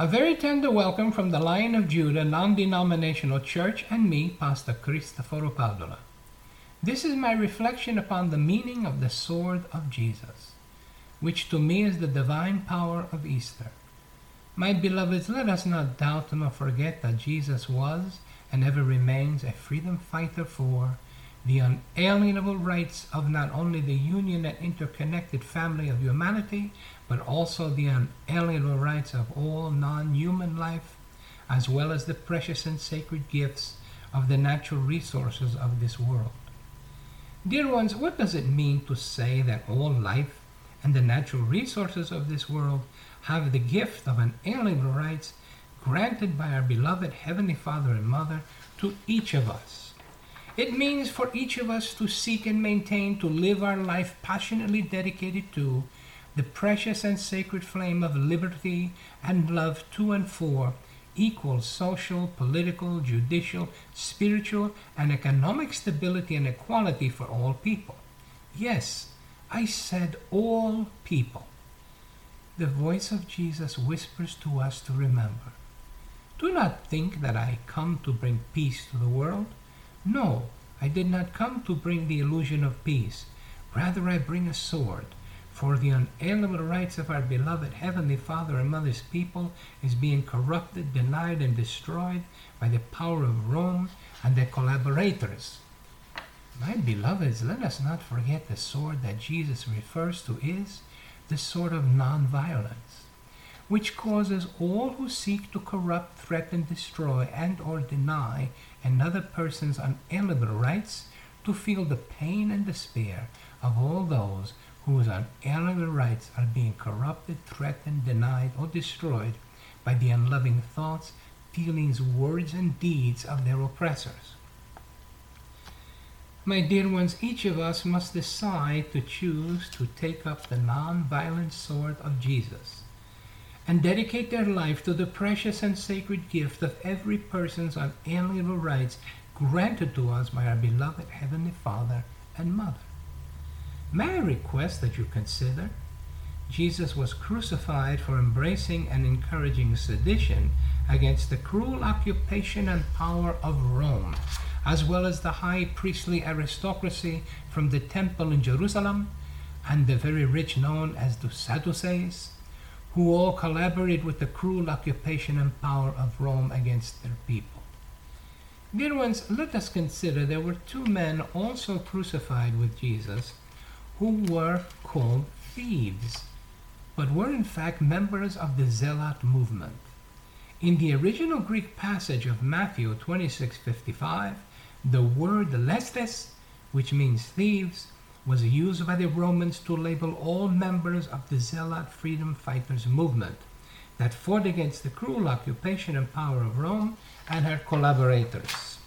A very tender welcome from the Lion of Judah non denominational church and me, Pastor Cristoforo Padula. This is my reflection upon the meaning of the sword of Jesus, which to me is the divine power of Easter. My beloveds, let us not doubt nor forget that Jesus was and ever remains a freedom fighter for the unalienable rights of not only the union and interconnected family of humanity, but also the unalienable rights of all non human life, as well as the precious and sacred gifts of the natural resources of this world. Dear ones, what does it mean to say that all life and the natural resources of this world have the gift of unalienable rights granted by our beloved Heavenly Father and Mother to each of us? It means for each of us to seek and maintain to live our life passionately dedicated to the precious and sacred flame of liberty and love to and for equal social, political, judicial, spiritual, and economic stability and equality for all people. Yes, I said all people. The voice of Jesus whispers to us to remember. Do not think that I come to bring peace to the world. No, I did not come to bring the illusion of peace. Rather, I bring a sword. For the unalienable rights of our beloved Heavenly Father and Mother's people is being corrupted, denied, and destroyed by the power of Rome and their collaborators. My beloveds, let us not forget the sword that Jesus refers to is the sword of nonviolence which causes all who seek to corrupt, threaten, destroy, and or deny another person's unalienable rights to feel the pain and despair of all those whose unalienable rights are being corrupted, threatened, denied, or destroyed by the unloving thoughts, feelings, words, and deeds of their oppressors. My dear ones, each of us must decide to choose to take up the non-violent sword of Jesus and dedicate their life to the precious and sacred gift of every person's unalienable rights granted to us by our beloved Heavenly Father and Mother. May I request that you consider Jesus was crucified for embracing and encouraging sedition against the cruel occupation and power of Rome, as well as the high priestly aristocracy from the temple in Jerusalem and the very rich known as the Sadducees, who all collaborated with the cruel occupation and power of Rome against their people. Dear ones, let us consider there were two men also crucified with Jesus who were called thieves, but were in fact members of the Zealot movement. In the original Greek passage of Matthew 26:55, the word lestes, which means thieves, was used by the Romans to label all members of the Zealot freedom fighters movement that fought against the cruel occupation and power of Rome and her collaborators.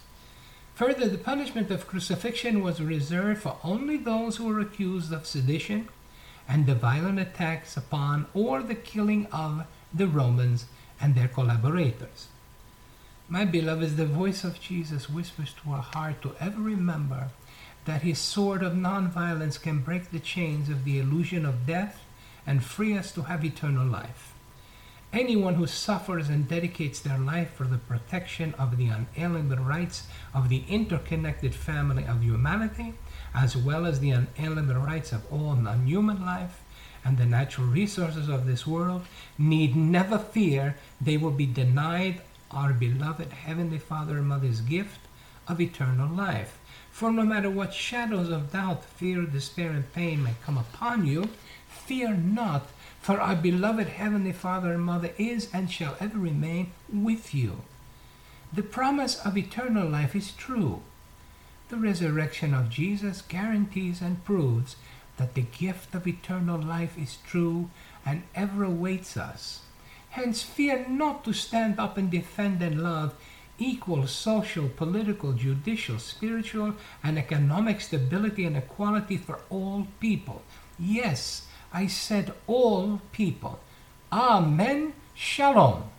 Further, the punishment of crucifixion was reserved for only those who were accused of sedition and the violent attacks upon or the killing of the Romans and their collaborators. My beloveds, the voice of Jesus whispers to our heart to ever remember that his sword of nonviolence can break the chains of the illusion of death and free us to have eternal life. Anyone who suffers and dedicates their life for the protection of the unalienable rights of the interconnected family of humanity, as well as the unalienable rights of all non human life and the natural resources of this world, need never fear they will be denied our beloved Heavenly Father and Mother's gift of eternal life. For no matter what shadows of doubt, fear, despair, and pain may come upon you, fear not, for our beloved Heavenly Father and Mother is and shall ever remain with you. The promise of eternal life is true. The resurrection of Jesus guarantees and proves that the gift of eternal life is true and ever awaits us. Hence, fear not to stand up and defend and love equal social, political, judicial, spiritual, and economic stability and equality for all people. Yes, I said all people. Amen. Shalom.